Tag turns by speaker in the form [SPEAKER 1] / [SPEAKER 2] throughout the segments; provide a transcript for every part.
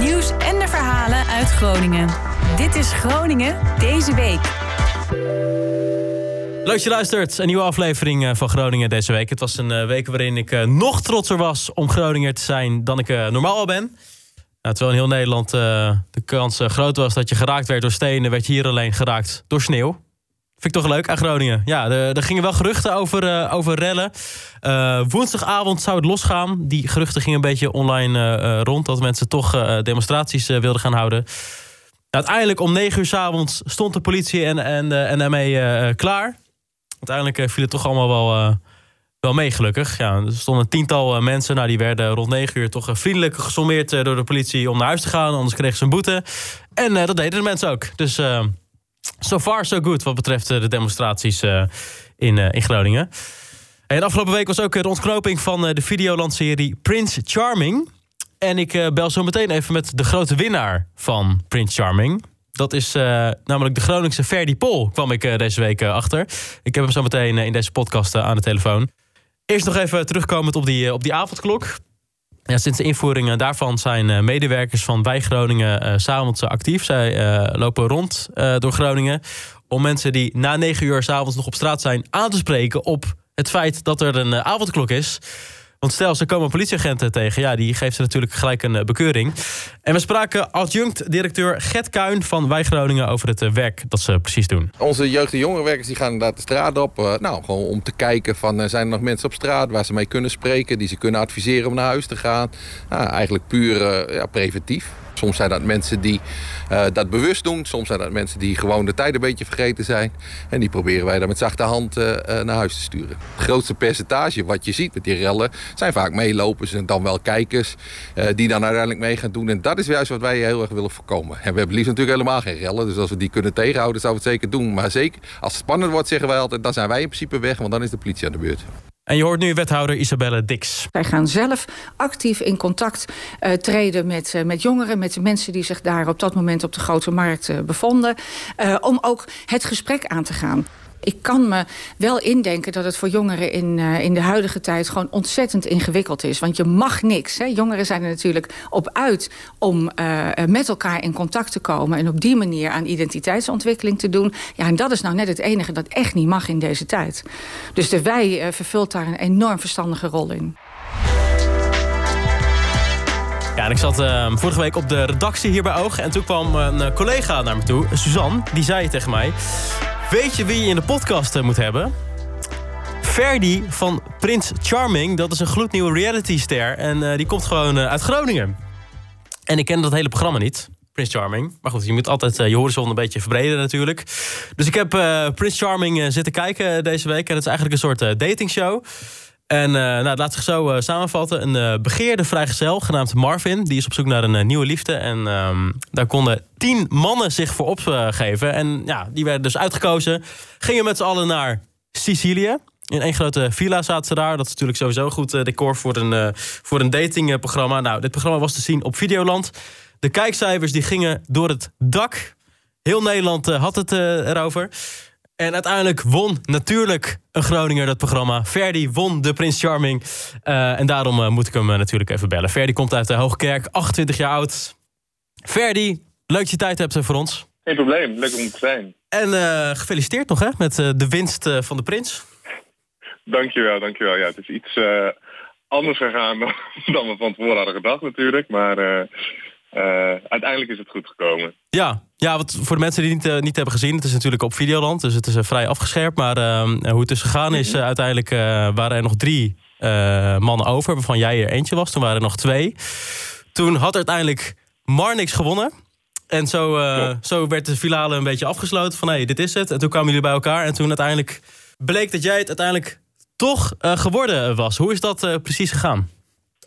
[SPEAKER 1] nieuws en de verhalen uit Groningen. Dit is Groningen deze week.
[SPEAKER 2] Leuk dat je luistert. Een nieuwe aflevering eh, van Groningen deze week. Het was een eh, week waarin ik eh, nog trotser was om Groninger te zijn dan ik normaal al ben. Nou, terwijl in heel Nederland de kans groot was dat je geraakt werd door stenen, werd je hier alleen geraakt door sneeuw. Vind ik toch leuk aan Groningen. Ja, er, gingen wel geruchten over, over rellen. woensdagavond zou het losgaan. Die geruchten gingen een beetje online rond. Dat mensen toch demonstraties wilden gaan houden. Uiteindelijk om negen uur s avonds stond de politie en, en, en daarmee klaar uiteindelijk eh, viel het toch allemaal wel, uh, wel mee, gelukkig. Ja, er stonden tiental eh, mensen. Nou, die werden rond negen uur toch vriendelijk gesommeerd door de politie om naar huis te gaan. Anders kregen ze een boete. En dat deden de mensen ook. Dus so far so good wat betreft de demonstraties in, in Groningen. En afgelopen week was ook de ontknoping van de videolandserie Prince Charming. En ik bel zo meteen even met de grote winnaar van Prince Charming. Dat is namelijk de Groningse Ferdi Pol, kwam ik deze week achter. Ik heb hem zo meteen in deze podcast aan de telefoon. Eerst nog even terugkomend op die, op die avondklok. Sinds de invoering daarvan zijn medewerkers van Wij Groningen s'avonds actief. Zij lopen rond door Groningen om mensen die na negen uur s'avonds nog op straat zijn aan te spreken op het feit dat er een avondklok is. Want stel, ze komen politieagenten tegen. Ja, die geeft ze natuurlijk gelijk een eh, bekeuring. En we spraken adjunct-directeur Gert Kuin van Wij Groningen... over het eh, werk dat ze precies doen.
[SPEAKER 3] Onze jeugd- en jongerenwerkers die gaan inderdaad de straat op. Uh, nou, gewoon om te kijken van... zijn er nog mensen op straat waar ze mee kunnen spreken... die ze kunnen adviseren om naar huis te gaan. Nou, eigenlijk puur ja, preventief. Soms zijn dat mensen die uh, dat bewust doen. Soms zijn dat mensen die gewoon de tijd een beetje vergeten zijn. En die proberen wij dan met zachte hand uh, naar huis te sturen. Het grootste percentage wat je ziet met die rellen... zijn vaak meelopers en dan wel kijkers... Die dan uiteindelijk mee gaan doen. En dat is juist wat wij heel erg willen voorkomen. En we hebben liefst natuurlijk helemaal geen rellen. Dus als we die kunnen tegenhouden, zouden we het zeker doen. Maar zeker, als het spannend wordt, zeggen wij altijd... dan zijn wij in principe weg, want dan is de politie aan de beurt.
[SPEAKER 2] En je hoort nu wethouder Isabelle Dix.
[SPEAKER 4] Wij gaan zelf actief in contact uh, treden met, uh, met jongeren... met de mensen die zich daar op dat moment op de grote markt uh, bevonden... om ook het gesprek aan te gaan. Ik kan me wel indenken dat het voor jongeren in, uh, in de huidige tijd... gewoon ontzettend ingewikkeld is. Want je mag niks. Hè. Jongeren zijn er natuurlijk op uit om uh, met elkaar in contact te komen... en op die manier aan identiteitsontwikkeling te doen. Ja, en dat is nou net het enige dat echt niet mag in deze tijd. Dus de wij uh, vervult daar een enorm verstandige rol in.
[SPEAKER 2] Ja, ik zat uh, vorige week op de redactie hier bij Oog. En toen kwam een collega naar me toe, Suzanne. Die zei tegen mij... Weet je wie je in de podcast uh, moet hebben? Ferdi van Prins Charming. Dat is een gloednieuwe realityster. En uh, die komt gewoon uh, uit Groningen. En ik ken dat hele programma niet. Prince Charming. Maar goed, je moet altijd je horizon een beetje verbreden natuurlijk. Dus ik heb Prince Charming zitten kijken deze week. En het is eigenlijk een soort datingshow. En uh, nou, laat zich zo uh, samenvatten. Een uh, begeerde vrijgezel genaamd Marvin. Die is op zoek naar een nieuwe liefde. En um, daar konden tien mannen zich voor opgeven. En ja, die werden dus uitgekozen. Gingen met z'n allen naar Sicilië. In één grote villa zaten ze daar. Dat is natuurlijk sowieso goed decor voor een, voor een datingprogramma. Nou, dit programma was te zien op Videoland. De kijkcijfers die gingen door het dak. Heel Nederland had het erover. En uiteindelijk won natuurlijk een Groninger dat programma. Ferdi won de Prins Charming. Uh, en daarom uh, moet ik hem uh, natuurlijk even bellen. Ferdi komt uit de Hoogkerk, 28 jaar oud. Ferdi, leuk dat je tijd hebt voor ons.
[SPEAKER 5] Geen probleem, leuk om te zijn.
[SPEAKER 2] En gefeliciteerd nog hè, met de winst van de Prins.
[SPEAKER 5] Dankjewel, dankjewel. Ja, het is iets anders gegaan dan, we van tevoren hadden gedacht natuurlijk. Maar uiteindelijk is het goed gekomen.
[SPEAKER 2] Ja, ja wat voor de mensen die het niet, uh, niet hebben gezien... het is natuurlijk op Videoland, dus het is uh, vrij afgescherpt. Maar hoe het dus gegaan is,
[SPEAKER 5] Mhm.
[SPEAKER 2] uiteindelijk waren er nog drie mannen over... waarvan jij er eentje was, toen waren er nog twee. Toen had uiteindelijk Marnix gewonnen... En zo, zo werd de finale een beetje afgesloten van hé, hey, dit is het. En toen kwamen jullie bij elkaar en toen uiteindelijk bleek dat jij het uiteindelijk toch geworden was. Hoe is dat precies gegaan?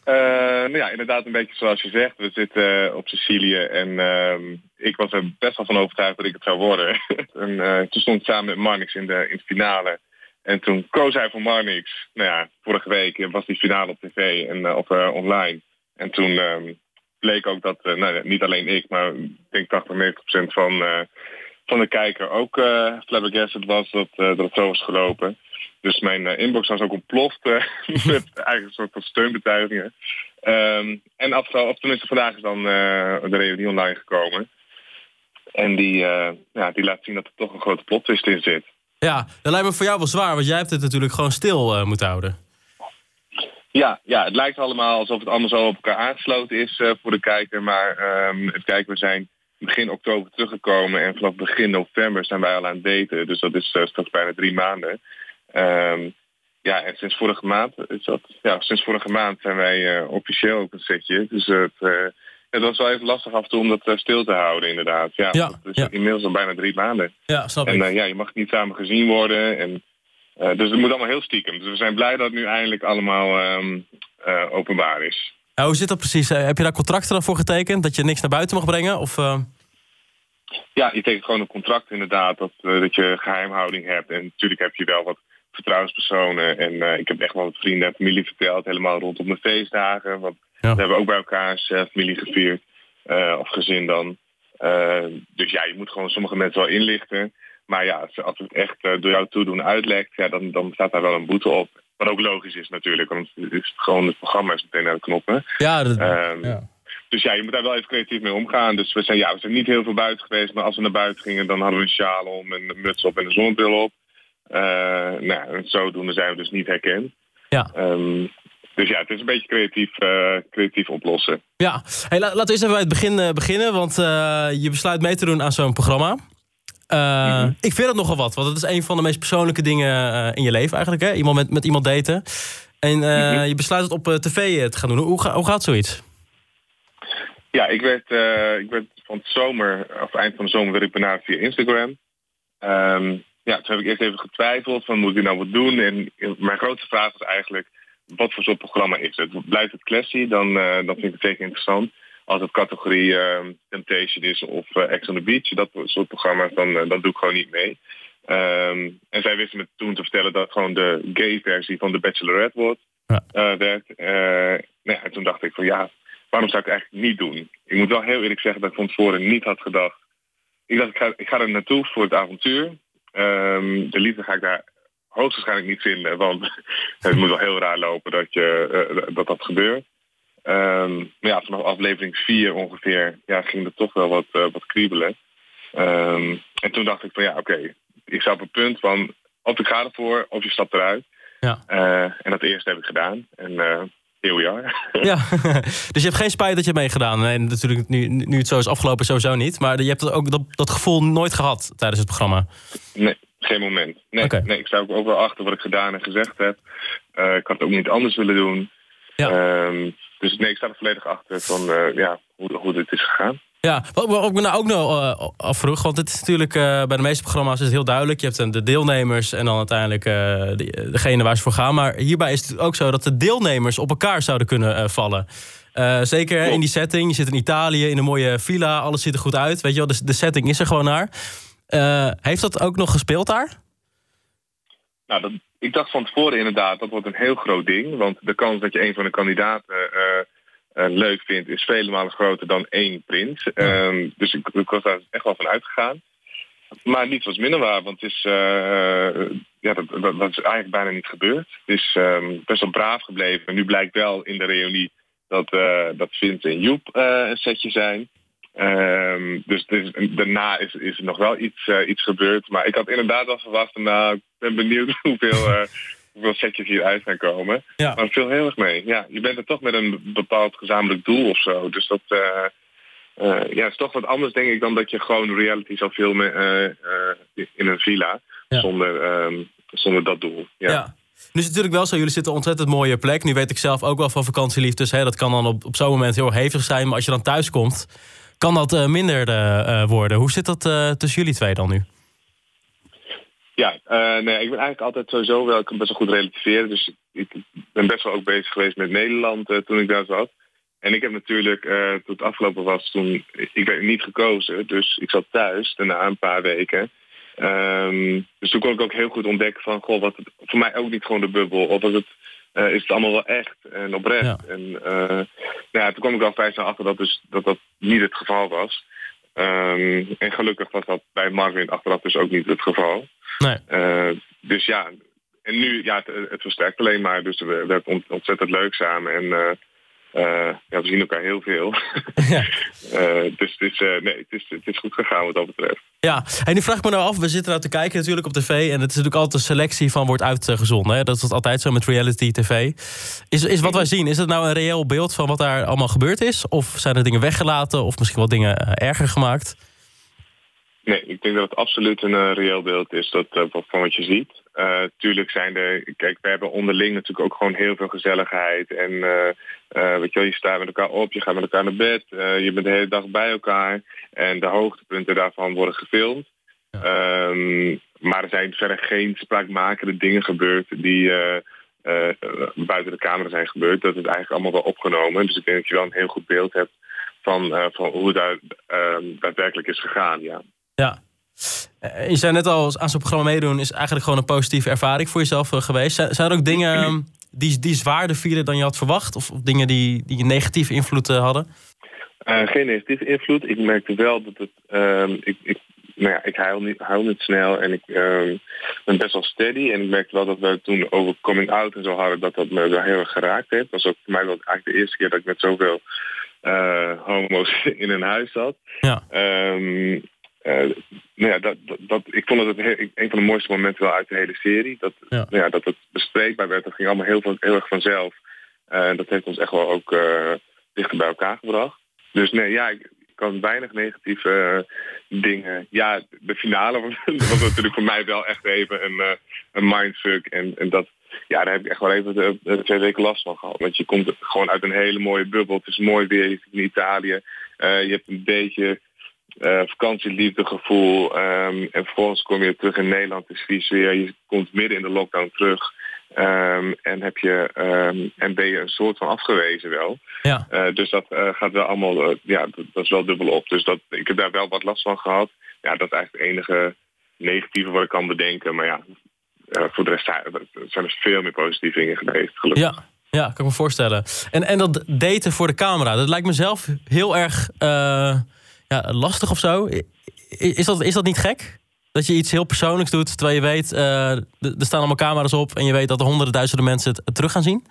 [SPEAKER 5] Uh, nou ja, inderdaad een beetje zoals je zegt. We zitten op Sicilië en uh, ik was er best wel van overtuigd dat ik het zou worden. en eh, toen stond ik samen met Marnix in de, in de finale. En toen koos hij voor Marnix. Nou ja, vorige week was die finale op tv en uh, op online. En toen ehm, bleek ook dat, nou, niet alleen ik, maar ik denk 80, 90 procent van, van de kijker ook uh, flabbergasted was dat, dat het zo was gelopen. Dus mijn uh, inbox was ook ontploft uh, met eigenlijk een soort van steunbetuigingen. Ehm, en afgelopen, of tenminste vandaag is dan uh, de reunie online gekomen. En die, ja, die laat zien dat er toch een grote plotwist in zit.
[SPEAKER 2] Ja, dat lijkt me voor jou wel zwaar, want jij hebt het natuurlijk gewoon stil uh, moeten houden.
[SPEAKER 5] Ja, ja, het lijkt allemaal alsof het allemaal zo op elkaar aangesloten is voor de kijker. Maar um, het kijken, we zijn begin oktober teruggekomen en vanaf begin november zijn wij al aan het daten. Dus dat is straks bijna drie maanden. Um, ja, en sinds vorige maand is dat. Ja, sinds vorige maand zijn wij uh, officieel ook een setje. Dus het, uh, het was wel even lastig af en toe om dat uh, stil te houden, inderdaad. Ja,
[SPEAKER 2] ja,
[SPEAKER 5] dat is
[SPEAKER 2] ja.
[SPEAKER 5] inmiddels al bijna drie maanden.
[SPEAKER 2] Ja, snap
[SPEAKER 5] en
[SPEAKER 2] ik.
[SPEAKER 5] ja, je mag niet samen gezien worden. En, dus het moet allemaal heel stiekem. Dus we zijn blij dat het nu eindelijk allemaal um, openbaar is.
[SPEAKER 2] Ja, hoe zit dat precies? heb je daar contracten dan voor getekend? Dat je niks naar buiten mag brengen? Of,
[SPEAKER 5] Ja, je tekent gewoon een contract inderdaad. Dat, dat je geheimhouding hebt. En natuurlijk heb je wel wat vertrouwenspersonen. En uh, ik heb echt wel wat vrienden en familie verteld, helemaal rondom de feestdagen. Want
[SPEAKER 2] ja.
[SPEAKER 5] we hebben ook bij elkaar uh, familie gevierd, uh, of gezin dan. dus ja, je moet gewoon sommige mensen wel inlichten. Maar ja, als het echt door jou toedoen uitlekt, ja, dan, dan staat daar wel een boete op. Wat ook logisch is natuurlijk, want het is gewoon het programma is meteen aan de knoppen.
[SPEAKER 2] Ja, dat,
[SPEAKER 5] um,
[SPEAKER 2] ja.
[SPEAKER 5] Dus ja, je moet daar wel even creatief mee omgaan. Dus we zijn, ja, we zijn niet heel veel buiten geweest, maar als we naar buiten gingen, dan hadden we een sjaal om en een muts op en een zonnebril op. Uh, nou, zodoende zijn we dus niet herkend.
[SPEAKER 2] Ja.
[SPEAKER 5] Um, dus ja, het is een beetje creatief, uh, creatief oplossen.
[SPEAKER 2] Ja, hey, la laten we eens even bij het begin uh, beginnen. Want je besluit mee te doen aan zo'n programma. Mm -hmm. Ik vind het nogal wat, want het is een van de meest persoonlijke dingen in je leven eigenlijk. Hè? Iemand met, met iemand daten. En mm -hmm. je besluit het op tv te gaan doen. Hoe, hoe gaat zoiets?
[SPEAKER 5] Ja, ik werd, ik werd van het zomer, of eind van de zomer, werd ik benaderd via Instagram. Um, ja, toen heb ik eerst even getwijfeld van moet ik nou wat doen. En mijn grootste vraag was eigenlijk, wat voor soort programma is het? Blijft het classy, dan, uh, dan vind ik het zeker interessant. Als het categorie uh, Temptation is of uh, Ex on the Beach, dat soort programma's, dan, uh, dan doe ik gewoon niet mee. Um, en zij wisten me toen te vertellen dat gewoon de gay versie van The Bachelorette wordt,
[SPEAKER 2] ja.
[SPEAKER 5] werd. nou ja, en toen dacht ik van ja, waarom zou ik het eigenlijk niet doen? Ik moet wel heel eerlijk zeggen dat ik van tevoren niet had gedacht. Ik dacht, ik ga, ik ga er naartoe voor het avontuur. Um, de liefde ga ik daar hoogstwaarschijnlijk niet vinden. Want het moet wel heel raar lopen dat je, uh, dat, dat gebeurt. Um, maar ja, vanaf aflevering 4 ongeveer ja, ging er toch wel wat, uh, wat kriebelen. Um, en toen dacht ik van ja, oké. Okay, ik sta op het punt van of ik ga ervoor of je stapt eruit.
[SPEAKER 2] Ja.
[SPEAKER 5] Uh, en dat eerste heb ik gedaan. En jaar.
[SPEAKER 2] Ja, dus je hebt geen spijt dat je hebt meegedaan. En natuurlijk nu, nu het zo is afgelopen sowieso niet. Maar je hebt ook dat, dat gevoel nooit gehad tijdens het programma.
[SPEAKER 5] Nee, geen moment. Nee,
[SPEAKER 2] okay.
[SPEAKER 5] nee ik sta ook overal achter wat ik gedaan en gezegd heb. Uh, ik had het ook niet anders willen doen.
[SPEAKER 2] Ja.
[SPEAKER 5] Um, dus nee, ik sta er volledig achter van uh, ja, hoe, hoe dit is gegaan.
[SPEAKER 2] Ja, wat ik me nou ook nog uh, afvroeg, want het is natuurlijk uh, bij de meeste programma's is het heel duidelijk. Je hebt de deelnemers en dan uiteindelijk uh, de, degene waar ze voor gaan. Maar hierbij is het ook zo dat de deelnemers op elkaar zouden kunnen vallen. zeker in die setting. Je zit in Italië in een mooie villa, alles ziet er goed uit. Weet je wel, de, de setting is er gewoon naar. heeft dat ook nog gespeeld daar?
[SPEAKER 5] Nou, dat, ik dacht van tevoren inderdaad, dat wordt een heel groot ding. Want de kans dat je een van de kandidaten leuk vindt, is vele malen groter dan één prins.
[SPEAKER 2] Ja.
[SPEAKER 5] Um, dus ik, ik, was daar echt wel van uitgegaan. Maar niets was minder waar, want het is, uh, ja, dat, dat, dat, is eigenlijk bijna niet gebeurd. Het is um, best wel braaf gebleven. En nu blijkt wel in de reunie dat, uh, dat Vince en Joep een setje zijn. Um, dus, dus daarna is, is er nog wel iets, iets gebeurd. Maar ik had inderdaad wel verwacht, nou, ik ben benieuwd hoeveel hoeveel setjes hieruit gaan komen.
[SPEAKER 2] Ja.
[SPEAKER 5] Maar het viel heel erg mee. Ja, je bent er toch met een bepaald gezamenlijk doel of zo. Dus dat uh, uh, ja, is toch wat anders, denk ik, dan dat je gewoon reality zou filmen uh, in een villa.
[SPEAKER 2] Ja.
[SPEAKER 5] Zonder, um, zonder dat doel. Ja.
[SPEAKER 2] ja. Nu is het natuurlijk wel zo, jullie zitten op een ontzettend mooie plek. Nu weet ik zelf ook wel van vakantieliefdes. Hè, dat kan dan op, op zo'n moment heel hevig zijn. Maar als je dan thuis komt, kan dat minder worden. Hoe zit dat tussen jullie twee dan nu?
[SPEAKER 5] Ja, uh, nee, ik ben eigenlijk altijd sowieso wel, ik kan best wel goed relativeren. Dus ik ben best wel ook bezig geweest met Nederland uh, toen ik daar zat. En ik heb natuurlijk, uh, toen het afgelopen was, toen, ik werd niet gekozen. Dus ik zat thuis daarna een paar weken. Um, dus toen kon ik ook heel goed ontdekken van, goh, wat het, voor mij ook niet gewoon de bubbel. Of was het, is het allemaal wel echt en oprecht.
[SPEAKER 2] Ja.
[SPEAKER 5] En nou ja, toen kwam ik al vrij snel achter dat, dus, dat dat niet het geval was. Um, en gelukkig was dat bij Marvin achteraf dus ook niet het geval.
[SPEAKER 2] Nee.
[SPEAKER 5] Uh, dus ja, en nu, ja, het, het, versterkt alleen maar. Dus we, we hebben ont, ontzettend leuk samen. En uh, ja, we zien elkaar heel veel. Ja. dus het is, nee, het, is, het is goed gegaan wat dat betreft.
[SPEAKER 2] Ja, en nu vraag ik me nou af, we zitten nou te kijken natuurlijk op tv... en het is natuurlijk altijd een selectie van wordt uitgezonden. Hè? Dat is altijd zo met reality tv. Is, is wat wij zien, is het nou een reëel beeld van wat daar allemaal gebeurd is? Of zijn er dingen weggelaten of misschien wel dingen erger gemaakt?
[SPEAKER 5] Nee, ik denk dat het absoluut een reëel beeld is dat, van wat je ziet. Uh, tuurlijk zijn er, kijk, we hebben onderling natuurlijk ook gewoon heel veel gezelligheid. En uh, uh, weet je wel, je staat met elkaar op, je gaat met elkaar naar bed, je bent de hele dag bij elkaar. En de hoogtepunten daarvan worden gefilmd. Ja. Um, maar er zijn verder geen spraakmakende dingen gebeurd die buiten de camera zijn gebeurd. Dat is eigenlijk allemaal wel opgenomen. Dus ik denk dat je wel een heel goed beeld hebt van, van hoe het daar, ehm, daadwerkelijk is gegaan, ja.
[SPEAKER 2] Ja, eh, je zei net al, aan zo'n programma meedoen is eigenlijk gewoon een positieve ervaring voor jezelf eh, geweest. Zijn er ook dingen ehm, die, die zwaarder vielen dan je had verwacht? Of, dingen die, die negatieve invloed eh, hadden?
[SPEAKER 5] geen negatieve invloed. Ik merkte wel dat het. Uh, ik, ik, nou ja, ik huil niet, huil niet snel en ik uh, ben best wel steady. En ik merkte wel dat we toen over coming out en zo hadden, dat dat me wel heel erg geraakt heeft. Dat was ook voor mij wel eigenlijk de eerste keer dat ik met zoveel homo's in een huis zat. Ja. Um, nou ja, dat, dat, ik vond het een van de mooiste momenten wel uit de hele serie. Dat, ja. Nou ja, dat het bespreekbaar werd. Dat ging allemaal heel, heel erg vanzelf. Uh, dat heeft ons echt wel ook uh, dichter bij elkaar gebracht. Dus nee, ja, ik, kan weinig negatieve dingen. Ja, de finale was, was, natuurlijk voor mij wel echt even een, een mindfuck. En, en dat, ja, daar heb ik echt wel even de, de, twee weken last van gehad. Want je komt gewoon uit een hele mooie bubbel. Het is mooi weer, je zit in Italië. je hebt een beetje uh, vakantieliefdegevoel. Um, en vervolgens kom je terug in Nederland, is vies weer. Je komt midden in de lockdown terug. Um, en, heb je, um, en ben je een soort van afgewezen wel. Ja. Uh, dus dat uh, gaat wel allemaal, ja, dat, dat, is wel dubbel op. Dus dat, ik heb daar wel wat last van gehad. Ja, dat is eigenlijk het enige negatieve wat ik kan bedenken. Maar ja, voor de rest zijn er veel meer positieve dingen geweest, gelukkig.
[SPEAKER 2] Ja. Ja, kan ik me voorstellen. En, en dat daten voor de camera, dat lijkt me zelf heel erg ja, lastig of zo. Is dat, is dat niet gek? Dat je iets heel persoonlijks doet, terwijl je weet... Uh, er staan allemaal camera's op en je weet dat er honderden duizenden mensen het terug gaan zien?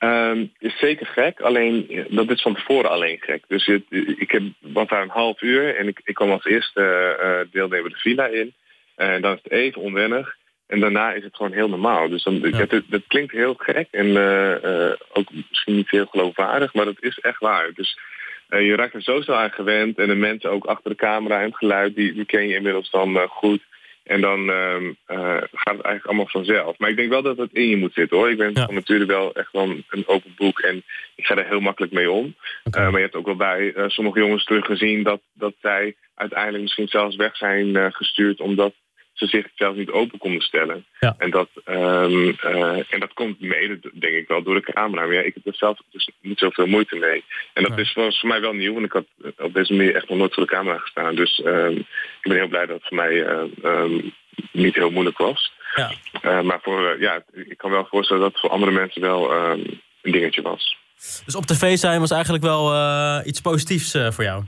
[SPEAKER 5] Um, is zeker gek, alleen dat is van tevoren alleen gek. Dus het, ik heb, was daar een half uur en ik, ik kwam als eerste uh, deelnemer de villa in. En dan is het even onwennig. En daarna is het gewoon heel normaal. Dus dan, ja. het, klinkt heel gek en uh, ook misschien niet heel geloofwaardig, maar dat is echt waar. Dus je raakt er zo snel aan gewend. En de mensen ook achter de camera en het geluid, die, die ken je inmiddels dan uh, goed. En dan uh, gaat het eigenlijk allemaal vanzelf. Maar ik denk wel dat het in je moet zitten hoor. Ik ben ja. natuurlijk wel echt wel een open boek en ik ga er heel makkelijk mee om. Okay. maar je hebt ook wel bij sommige jongens teruggezien dat, dat zij uiteindelijk misschien zelfs weg zijn gestuurd omdat ze zich zelf niet open konden stellen. Ja. En, dat, um, uh, en dat komt mede, denk ik wel, door de camera. Maar ja, ik heb er zelf dus niet zoveel moeite mee. En dat ja. is voor, voor mij wel nieuw, want ik had op deze manier echt nog nooit voor de camera gestaan. Dus um, ik ben heel blij dat het voor mij uh, um, niet heel moeilijk was. Ja. Uh, maar voor, ja, ik kan wel voorstellen dat het voor andere mensen wel een dingetje was.
[SPEAKER 2] Dus op tv zijn was eigenlijk wel iets positiefs voor jou?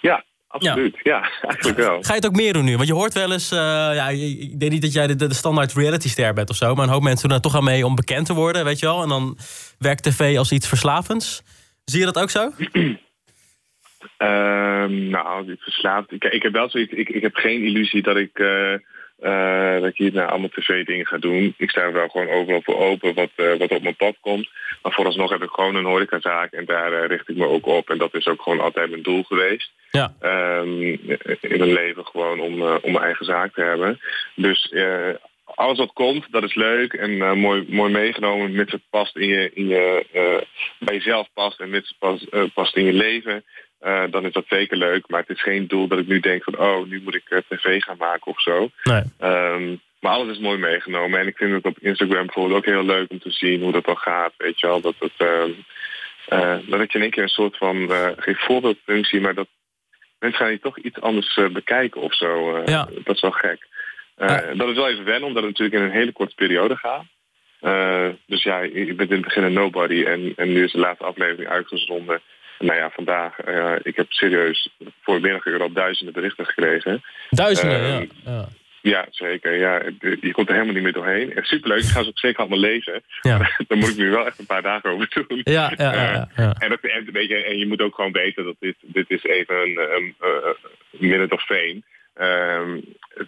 [SPEAKER 5] Ja, Absoluut, ja. ja, eigenlijk wel.
[SPEAKER 2] Ga je het ook meer doen nu? Want je hoort wel eens, uh, ja, ik denk niet dat jij de, de standaard reality-ster bent of zo, maar een hoop mensen doen er toch aan mee om bekend te worden, weet je wel. En dan werkt tv als iets verslavends. Zie je dat ook zo?
[SPEAKER 5] Uh, nou, verslaafd. Ik, ik heb wel zoiets, ik, ik heb geen illusie dat ik. Uh, uh, dat ik hier naar allemaal tv-dingen ga doen. Ik sta er wel gewoon overal voor open wat, uh, wat op mijn pad komt. Maar vooralsnog heb ik gewoon een horecazaak en daar uh, richt ik me ook op. En dat is ook gewoon altijd mijn doel geweest. Ja. Um, in mijn leven gewoon om, om mijn eigen zaak te hebben. Dus alles wat komt, dat is leuk en mooi, mooi meegenomen. Mits het past in je, in je, bij jezelf past en mits het past, past in je leven. Uh, dan is dat zeker leuk. Maar het is geen doel dat ik nu denk van... oh, nu moet ik uh, tv gaan maken of zo. Nee. Um, maar alles is mooi meegenomen. En ik vind het op Instagram bijvoorbeeld ook heel leuk om te zien hoe dat dan gaat. Weet je wel, dat het... Uh, dat ik in één keer een soort van... geen voorbeeldfunctie, maar dat mensen gaan je toch iets anders bekijken of zo. Ja. Dat is wel gek. Dat is wel even wennen, omdat het natuurlijk in een hele korte periode gaat. dus ja, ik ben in het begin een nobody. En, en nu is de laatste aflevering uitgezonden... Nou ja, vandaag, uh, ik heb serieus voor middaguur al duizenden berichten gekregen.
[SPEAKER 2] Duizenden, uh, ja. ja.
[SPEAKER 5] Ja, zeker. Ja, je komt er helemaal niet meer doorheen. En superleuk, ik ga ze ook zeker allemaal lezen. Ja. Daar moet ik nu wel echt een paar dagen over doen.
[SPEAKER 2] Ja, ja, ja, ja.
[SPEAKER 5] En, dat, en, weet je, en je moet ook gewoon weten dat dit, dit is even een, een, een minute of fame. Um,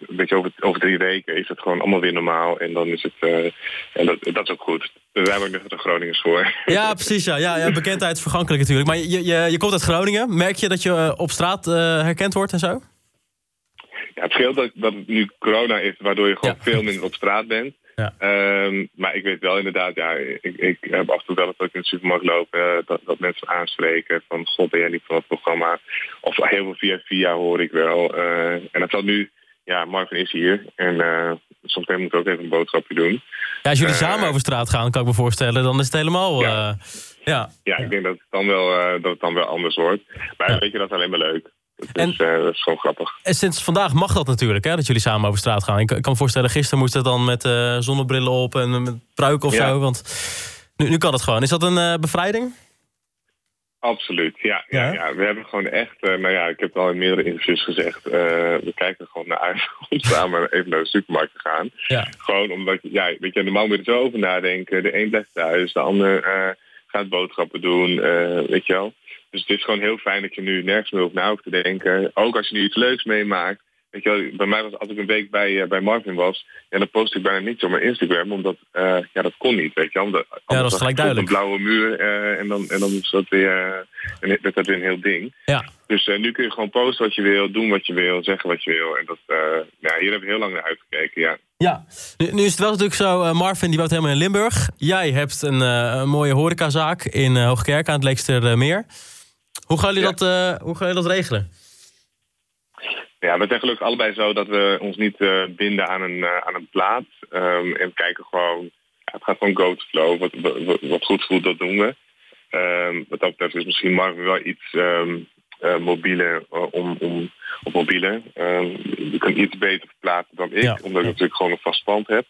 [SPEAKER 5] weet je, over, over drie weken is het gewoon allemaal weer normaal. En dan is het. Uh, en dat, dat is ook goed. Daar zijn we ook nog de Groningers voor.
[SPEAKER 2] Ja, precies. Ja. Ja, ja, bekendheid is vergankelijk natuurlijk. Maar je, je, je komt uit Groningen. Merk je dat je uh, op straat uh, herkend wordt en zo?
[SPEAKER 5] Ja, het scheelt dat, dat het nu corona is, waardoor je gewoon ja. veel minder op straat bent.
[SPEAKER 2] Ja.
[SPEAKER 5] Um, maar ik weet wel inderdaad, ja, ik, ik heb af en toe wel eens dat ik in de supermarkt loop, uh, dat, dat mensen aanspreken van god ben jij niet van het programma. Of heel veel via via hoor ik wel. Uh, en dat zal nu, ja, Marvin is hier en uh, soms moet ik ook even een boodschapje doen.
[SPEAKER 2] Ja, als jullie samen over straat gaan, kan ik me voorstellen, dan is het helemaal...
[SPEAKER 5] Ja,
[SPEAKER 2] ja.
[SPEAKER 5] ja, ik denk dat het dan wel, dat het dan wel anders wordt. Maar weet je, dat is alleen maar leuk. Dat,
[SPEAKER 2] En-
[SPEAKER 5] is, dat is gewoon grappig.
[SPEAKER 2] En sinds vandaag mag dat natuurlijk, hè, dat jullie samen over straat gaan. Ik, kan me voorstellen, gisteren moest het dan met eh, zonnebrillen op en met pruik of
[SPEAKER 5] Ja.
[SPEAKER 2] zo. Want nu, nu kan het gewoon. Is dat een eh, bevrijding?
[SPEAKER 5] Absoluut, ja. ja,
[SPEAKER 2] Ja?
[SPEAKER 5] We hebben gewoon echt, eh, nou ja, ik heb al in meerdere interviews gezegd, eh, we kijken er gewoon naar uit om samen even naar de supermarkt te gaan.
[SPEAKER 2] Ja.
[SPEAKER 5] Gewoon omdat, ja, weet je, normaal moet je er zo over nadenken. De een blijft thuis, de ander eh, gaat boodschappen doen, weet je wel. Dus het is gewoon heel fijn dat je nu nergens meer over na hoeft te denken. Ook als je nu iets leuks meemaakt. Weet je wel, bij mij was, als ik een week bij, eh, bij Marvin was, ja, dan post ik bijna niets op mijn Instagram, omdat, eh, ja, dat kon niet, weet je. Omdat, anders
[SPEAKER 2] was gelijk duidelijk.
[SPEAKER 5] Een blauwe muur eh, en, dan, en dan is dat weer, en werd dat weer een heel ding.
[SPEAKER 2] Ja.
[SPEAKER 5] Dus nu kun je gewoon posten wat je wil, doen wat je wil, zeggen wat je wil. En dat, ja, hier heb ik heel lang naar uitgekeken, ja.
[SPEAKER 2] Ja. Nu, nu is het wel natuurlijk zo, Marvin die woont helemaal in Limburg. Jij hebt een, een mooie horecazaak in Hoogkerk aan het Leekstermeer. Hoe gaan jullie,
[SPEAKER 5] Ja.
[SPEAKER 2] dat, hoe gaan jullie dat regelen?
[SPEAKER 5] Ja, we zijn gelukkig allebei zo dat we ons niet eh, binden aan een, eh, aan een plaat. Ehm, en we kijken gewoon, ja, het gaat gewoon go to flow. Wat, wat, wat goed voelt, dat doen we. Ehm, wat dat betreft is misschien Marvin wel iets eh, mobieler om, om, op mobiele. Je kan iets beter verplaatsen dan ik,
[SPEAKER 2] Ja.
[SPEAKER 5] omdat ik natuurlijk gewoon een vast pand heb.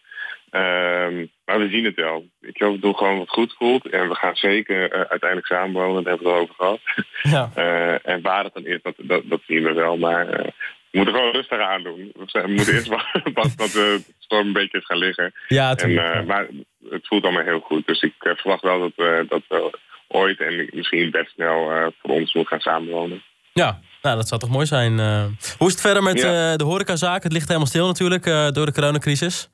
[SPEAKER 5] Maar we zien het wel. Ik hoop we doen gewoon wat goed voelt. En we gaan zeker uiteindelijk samenwonen, daar hebben we het al over gehad.
[SPEAKER 2] Ja.
[SPEAKER 5] En waar het dan is, dat, dat, dat zien we wel. Maar we moeten gewoon rustig aan doen. We, we moeten eerst wachten dat de storm een beetje is gaan liggen.
[SPEAKER 2] Ja,
[SPEAKER 5] En, eh, maar het voelt allemaal heel goed. Dus ik eh, verwacht wel dat, eh, dat we ooit en misschien best snel voor ons moeten gaan samenwonen.
[SPEAKER 2] Ja, nou, dat zou toch mooi zijn. Hoe is het verder met
[SPEAKER 5] Ja.
[SPEAKER 2] de horecazaak? Het ligt helemaal stil natuurlijk door de coronacrisis.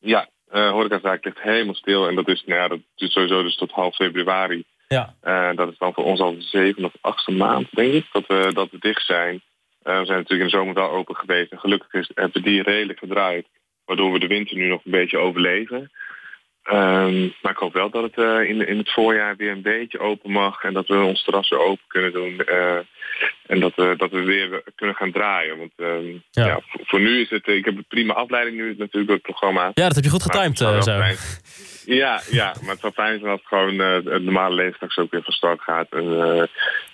[SPEAKER 5] Ja, eh horecazaak ligt helemaal stil. En dat is, nou ja, dat is sowieso dus tot half februari.
[SPEAKER 2] Ja.
[SPEAKER 5] Dat is dan voor ons al de zevende of achtste maand, denk ik, dat we, dat we dicht zijn. Eh, we zijn natuurlijk in de zomer wel open geweest. En gelukkig is, hebben we die redelijk gedraaid. Waardoor we de winter nu nog een beetje overleven. Ehm, maar ik hoop wel dat het eh, in, in het voorjaar weer een beetje open mag. En dat we ons terras weer open kunnen doen. eh, en dat we, dat we weer kunnen gaan draaien. Want ehm,
[SPEAKER 2] Ja.
[SPEAKER 5] ja. voor, voor nu is het... ik heb een prima afleiding nu natuurlijk door het programma.
[SPEAKER 2] Ja, dat heb je goed getimed zo.
[SPEAKER 5] Ja, ja, maar het zou fijn zijn als het gewoon eh, het normale leven straks ook weer van start gaat. En, eh,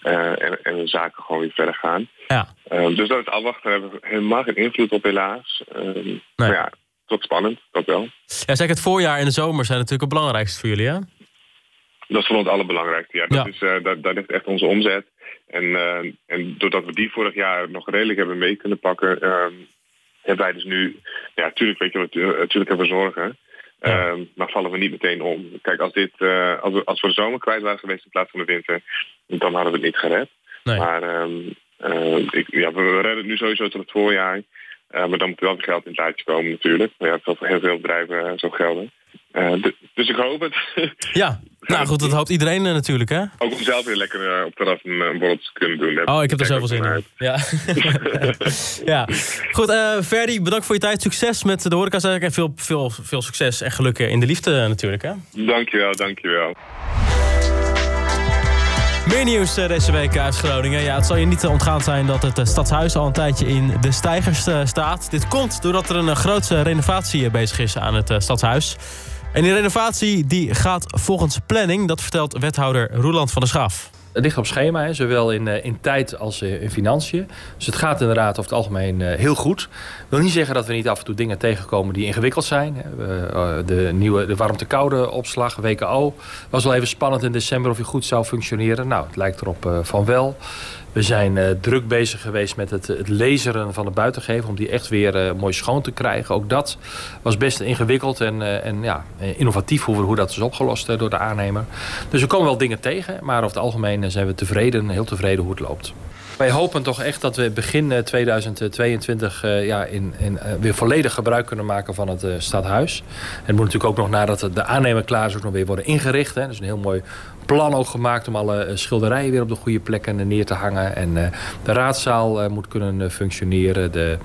[SPEAKER 5] eh, en, en de zaken gewoon weer verder gaan.
[SPEAKER 2] Ja.
[SPEAKER 5] Dus dat is afwachten. Hebben helemaal geen invloed op helaas. Ehm, Maar ja, tot spannend, dat wel.
[SPEAKER 2] Ja, zeg, het voorjaar en de zomer zijn natuurlijk het belangrijkste voor jullie, hè?
[SPEAKER 5] Dat is voor ons het allerbelangrijkste. Ja, dat
[SPEAKER 2] Ja.
[SPEAKER 5] Is, eh, daar, daar ligt echt onze omzet. En, en doordat we die vorig jaar nog redelijk hebben mee kunnen pakken... ehm, hebben wij dus nu... Ja, natuurlijk, weet je, wat, natuurlijk hebben we zorgen.
[SPEAKER 2] Ja.
[SPEAKER 5] Ehm, maar vallen we niet meteen om. Kijk, als, dit, eh, als, we, als we de zomer kwijt waren geweest in plaats van de winter... dan hadden we het niet gered.
[SPEAKER 2] Nee.
[SPEAKER 5] Maar ehm, eh, ik, ja, we redden het nu sowieso tot het voorjaar. Eh, maar dan moet wel weer geld in het laadje komen natuurlijk. Maar ja, dat zal voor heel veel bedrijven eh, zo gelden. Eh, du- dus ik hoop het.
[SPEAKER 2] Ja, nou goed, dat hoopt iedereen eh, natuurlijk, hè?
[SPEAKER 5] Ook om zelf weer lekker eh, op terras een, een borreltje te kunnen doen.
[SPEAKER 2] Oh, ik heb er zoveel zin in. Ja. ja. Goed, Ferdi, bedankt voor je tijd. Succes met de horecazaak en veel, veel, veel succes en geluk in de liefde natuurlijk, hè?
[SPEAKER 5] Dankjewel, dankjewel.
[SPEAKER 2] Meer nieuws deze week uit Groningen. Ja, het zal je niet ontgaan zijn dat het stadshuis al een tijdje in de stijgers eh, staat. Dit komt doordat er een grootse renovatie bezig is aan het stadshuis. En die renovatie die gaat volgens planning, dat vertelt wethouder Roeland van der Schaaf.
[SPEAKER 6] Het ligt op schema, zowel in, eh, in tijd als eh, in financiën. Dus het gaat inderdaad over het algemeen eh, heel goed. Ik wil niet zeggen dat we niet af en toe dingen tegenkomen die ingewikkeld zijn. de nieuwe de warmte-koude opslag, WKO, was wel even spannend in december of die goed zou functioneren. Nou, het lijkt erop van wel. We zijn uh, druk bezig geweest met het, het laseren van de buitengevel... om die echt weer uh, mooi schoon te krijgen. Ook dat was best ingewikkeld en, uh, en ja, innovatief hoe, hoe dat is opgelost door de aannemer. Dus we komen wel dingen tegen, maar over het algemeen zijn we tevreden, heel tevreden hoe het loopt. Wij hopen toch echt dat we begin 2022 uh, ja, in, in, weer volledig gebruik kunnen maken van het stadhuis. Het moet natuurlijk ook nog nadat de aannemer klaar is ook nog weer worden ingericht. Hè. Dat is een heel mooi plan ook gemaakt om alle schilderijen weer op de goede plekken neer te hangen. En de raadzaal moet kunnen functioneren. De,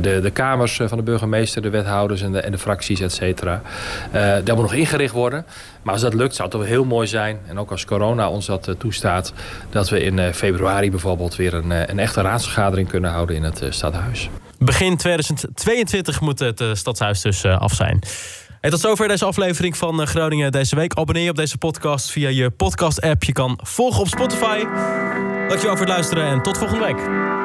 [SPEAKER 6] de, de kamers van de burgemeester, de wethouders en de, en de fracties, et cetera. dat moet nog ingericht worden. Maar als dat lukt, zou het toch heel mooi zijn. En ook als corona ons dat toestaat. Dat we in februari bijvoorbeeld weer een, een echte raadsvergadering kunnen houden in het stadhuis.
[SPEAKER 2] Begin 2022 moet het stadhuis dus af zijn. En tot zover deze aflevering van Groningen deze week. Abonneer je op deze podcast via je podcast-app. Je kan volgen op Spotify. Dankjewel voor het luisteren en tot volgende week.